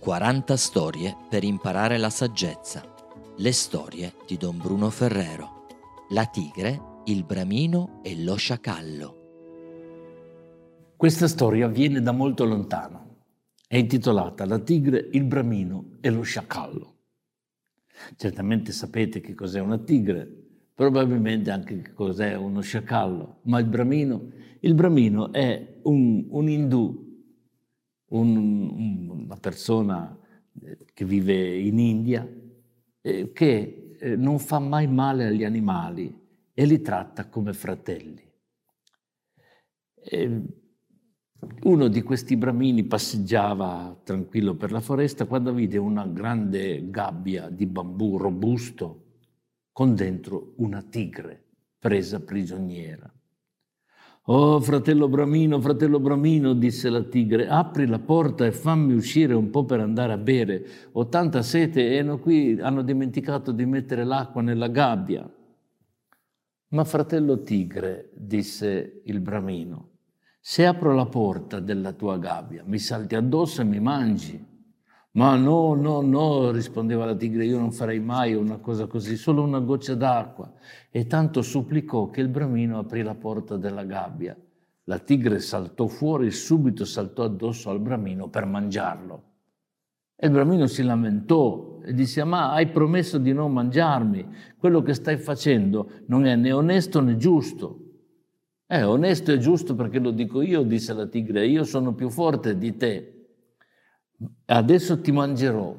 40 storie per imparare la saggezza. Le storie di Don Bruno Ferrero. La tigre, il bramino e lo sciacallo. Questa storia viene da molto lontano. È intitolata La tigre, il bramino e lo sciacallo. Certamente sapete che cos'è una tigre, probabilmente anche che cos'è uno sciacallo, ma il bramino, il bramino è un, un indù un, una persona eh, che vive in India, eh, che eh, non fa mai male agli animali e li tratta come fratelli. E uno di questi bramini passeggiava tranquillo per la foresta quando vide una grande gabbia di bambù robusto con dentro una tigre presa prigioniera. Oh, fratello Bramino, fratello Bramino, disse la tigre, apri la porta e fammi uscire un po' per andare a bere. Ho tanta sete e qui hanno dimenticato di mettere l'acqua nella gabbia. Ma fratello tigre, disse il Bramino, se apro la porta della tua gabbia, mi salti addosso e mi mangi. Ma no, no, no, rispondeva la tigre, io non farei mai una cosa così, solo una goccia d'acqua. E tanto supplicò che il bramino aprì la porta della gabbia. La tigre saltò fuori e subito saltò addosso al bramino per mangiarlo. E il bramino si lamentò e disse, ma hai promesso di non mangiarmi, quello che stai facendo non è né onesto né giusto. È onesto e giusto perché lo dico io, disse la tigre, io sono più forte di te adesso ti mangerò.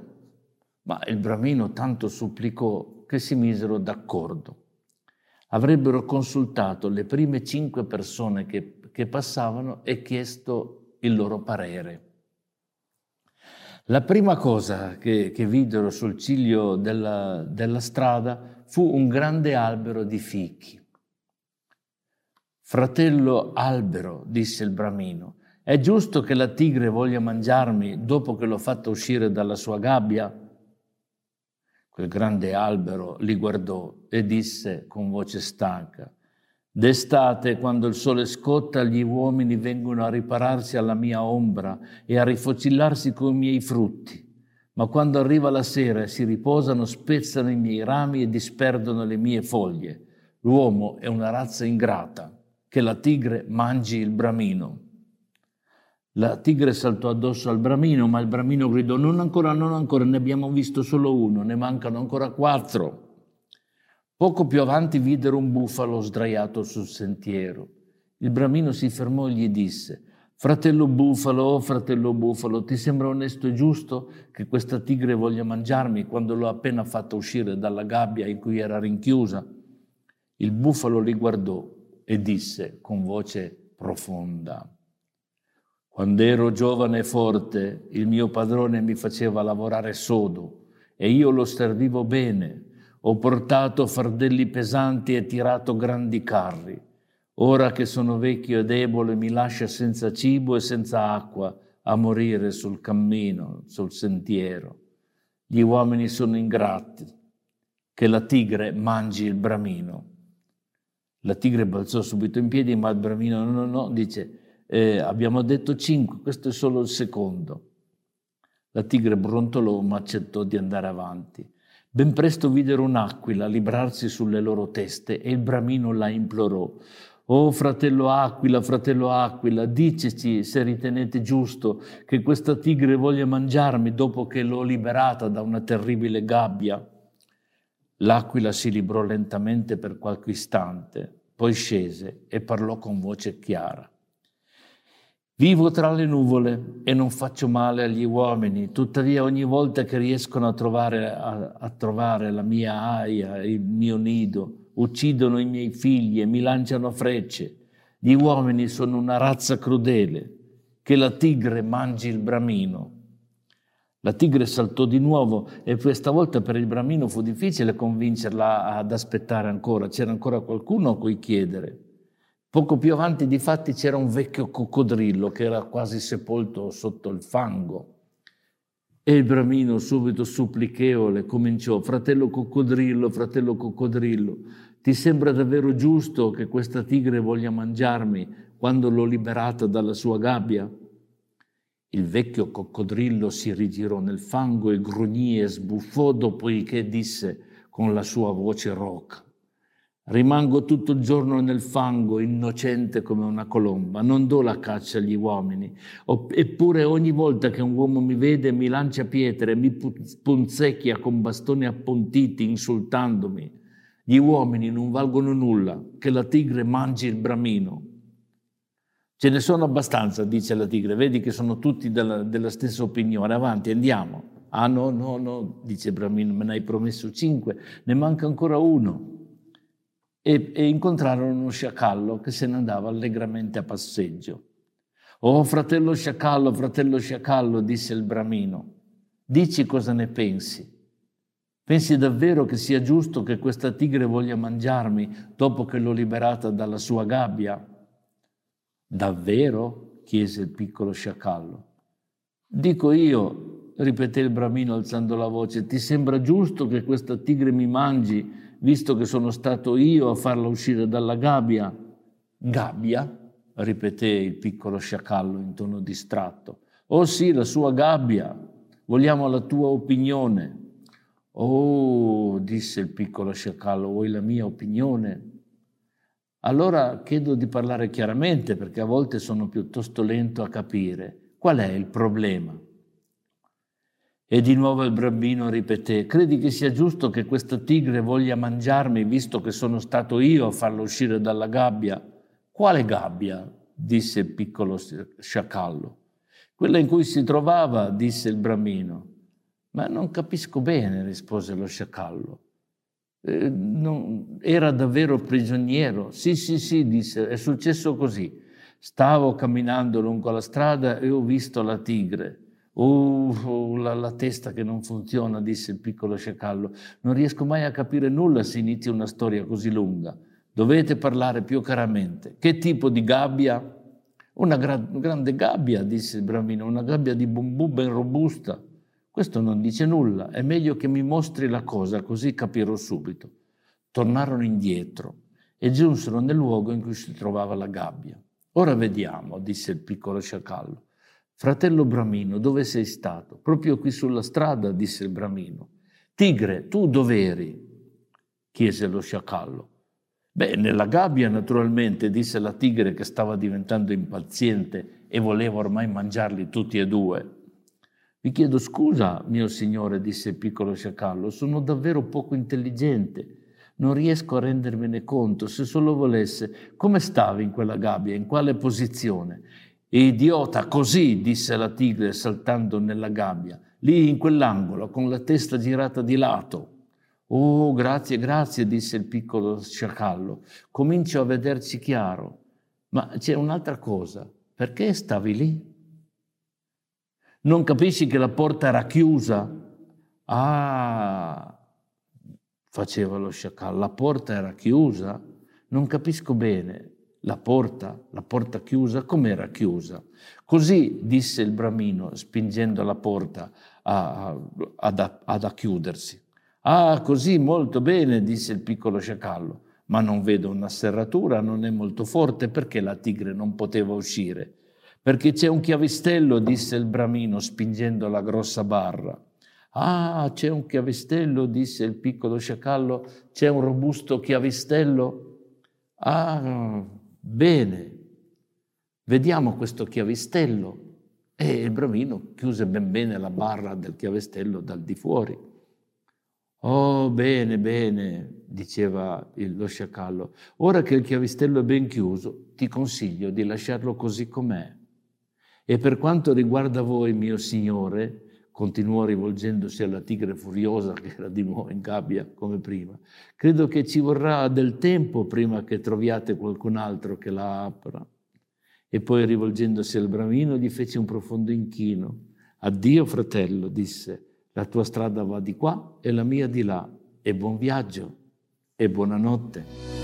Ma il bramino tanto supplicò che si misero d'accordo. Avrebbero consultato le prime cinque persone che, che passavano e chiesto il loro parere. La prima cosa che, che videro sul ciglio della, della strada fu un grande albero di fichi. Fratello albero, disse il bramino, è giusto che la tigre voglia mangiarmi dopo che l'ho fatta uscire dalla sua gabbia? Quel grande albero li guardò e disse con voce stanca, D'estate, quando il sole scotta, gli uomini vengono a ripararsi alla mia ombra e a rifocillarsi con i miei frutti. Ma quando arriva la sera e si riposano, spezzano i miei rami e disperdono le mie foglie. L'uomo è una razza ingrata, che la tigre mangi il bramino. La tigre saltò addosso al bramino, ma il bramino gridò: Non ancora, non ancora, ne abbiamo visto solo uno, ne mancano ancora quattro. Poco più avanti videro un bufalo sdraiato sul sentiero. Il bramino si fermò e gli disse: Fratello bufalo, oh fratello bufalo, ti sembra onesto e giusto che questa tigre voglia mangiarmi quando l'ho appena fatta uscire dalla gabbia in cui era rinchiusa? Il bufalo li guardò e disse con voce profonda: quando ero giovane e forte, il mio padrone mi faceva lavorare sodo e io lo servivo bene. Ho portato fardelli pesanti e tirato grandi carri. Ora che sono vecchio e debole mi lascia senza cibo e senza acqua a morire sul cammino, sul sentiero. Gli uomini sono ingrati, che la tigre mangi il bramino. La tigre balzò subito in piedi, ma il bramino no, no, no, dice, eh, abbiamo detto cinque, questo è solo il secondo. La tigre brontolò ma accettò di andare avanti. Ben presto videro un'aquila librarsi sulle loro teste e il bramino la implorò. Oh fratello Aquila, fratello Aquila, diceci se ritenete giusto che questa tigre voglia mangiarmi dopo che l'ho liberata da una terribile gabbia. L'aquila si librò lentamente per qualche istante, poi scese e parlò con voce chiara. Vivo tra le nuvole e non faccio male agli uomini, tuttavia ogni volta che riescono a trovare, a, a trovare la mia aia, il mio nido, uccidono i miei figli e mi lanciano frecce. Gli uomini sono una razza crudele, che la tigre mangi il bramino. La tigre saltò di nuovo e questa volta per il bramino fu difficile convincerla ad aspettare ancora, c'era ancora qualcuno a cui chiedere. Poco più avanti, di fatti, c'era un vecchio coccodrillo che era quasi sepolto sotto il fango. E il bramino, subito supplichevole, cominciò: Fratello coccodrillo, fratello coccodrillo, ti sembra davvero giusto che questa tigre voglia mangiarmi quando l'ho liberata dalla sua gabbia? Il vecchio coccodrillo si rigirò nel fango e grugnì e sbuffò dopodiché disse con la sua voce roca Rimango tutto il giorno nel fango, innocente come una colomba, non do la caccia agli uomini. Eppure ogni volta che un uomo mi vede mi lancia pietre, mi punzecchia con bastoni appuntiti, insultandomi. Gli uomini non valgono nulla, che la tigre mangi il bramino. Ce ne sono abbastanza, dice la tigre, vedi che sono tutti della, della stessa opinione, avanti, andiamo. Ah no, no, no, dice il bramino, me ne hai promesso cinque, ne manca ancora uno e, e incontrarono uno sciacallo che se ne andava allegramente a passeggio. Oh fratello sciacallo, fratello sciacallo, disse il bramino, dici cosa ne pensi. Pensi davvero che sia giusto che questa tigre voglia mangiarmi dopo che l'ho liberata dalla sua gabbia? Davvero? chiese il piccolo sciacallo. Dico io, ripeté il bramino alzando la voce, ti sembra giusto che questa tigre mi mangi visto che sono stato io a farla uscire dalla gabbia. Gabbia? ripeté il piccolo sciacallo in tono distratto. Oh sì, la sua gabbia. Vogliamo la tua opinione. Oh, disse il piccolo sciacallo, vuoi la mia opinione? Allora chiedo di parlare chiaramente perché a volte sono piuttosto lento a capire. Qual è il problema? E di nuovo il bambino ripeté, credi che sia giusto che questa tigre voglia mangiarmi visto che sono stato io a farla uscire dalla gabbia? Quale gabbia? disse il piccolo sciacallo. Quella in cui si trovava, disse il bramino. Ma non capisco bene, rispose lo sciacallo. Eh, non, era davvero prigioniero? Sì, sì, sì, disse, è successo così. Stavo camminando lungo la strada e ho visto la tigre. Oh, la, la, testa che non funziona, disse il piccolo sciacallo. Non riesco mai a capire nulla se inizia una storia così lunga. Dovete parlare più chiaramente. Che tipo di gabbia? Una gra- grande gabbia, disse il bambino, una gabbia di bambù ben robusta. Questo non dice nulla, è meglio che mi mostri la cosa, così capirò subito. Tornarono indietro e giunsero nel luogo in cui si trovava la gabbia. Ora vediamo, disse il piccolo sciacallo. Fratello Bramino, dove sei stato? Proprio qui sulla strada, disse il Bramino. Tigre, tu dove eri? chiese lo sciacallo. Beh, nella gabbia naturalmente, disse la tigre che stava diventando impaziente e voleva ormai mangiarli tutti e due. Vi chiedo scusa, mio signore, disse il piccolo sciacallo, sono davvero poco intelligente. Non riesco a rendermene conto. Se solo volesse, come stavi in quella gabbia? In quale posizione? Idiota, così, disse la tigre saltando nella gabbia, lì in quell'angolo, con la testa girata di lato. Oh, grazie, grazie, disse il piccolo sciacallo. Comincio a vederci chiaro. Ma c'è un'altra cosa. Perché stavi lì? Non capisci che la porta era chiusa? Ah, faceva lo sciacallo, la porta era chiusa? Non capisco bene la porta, la porta chiusa, com'era chiusa? Così disse il bramino, spingendo la porta a, a, ad, ad chiudersi. Ah, così, molto bene, disse il piccolo sciacallo, ma non vedo una serratura, non è molto forte, perché la tigre non poteva uscire? Perché c'è un chiavistello, disse il bramino, spingendo la grossa barra. Ah, c'è un chiavistello, disse il piccolo sciacallo, c'è un robusto chiavistello. Ah, Bene, vediamo questo chiavistello. E il bravino chiuse ben bene la barra del chiavistello dal di fuori. Oh, bene, bene, diceva lo sciacallo. Ora che il chiavistello è ben chiuso, ti consiglio di lasciarlo così com'è. E per quanto riguarda voi, mio signore, continuò rivolgendosi alla tigre furiosa che era di nuovo in gabbia come prima. Credo che ci vorrà del tempo prima che troviate qualcun altro che la apra. E poi rivolgendosi al bramino gli fece un profondo inchino. Addio fratello, disse, la tua strada va di qua e la mia di là. E buon viaggio e buonanotte.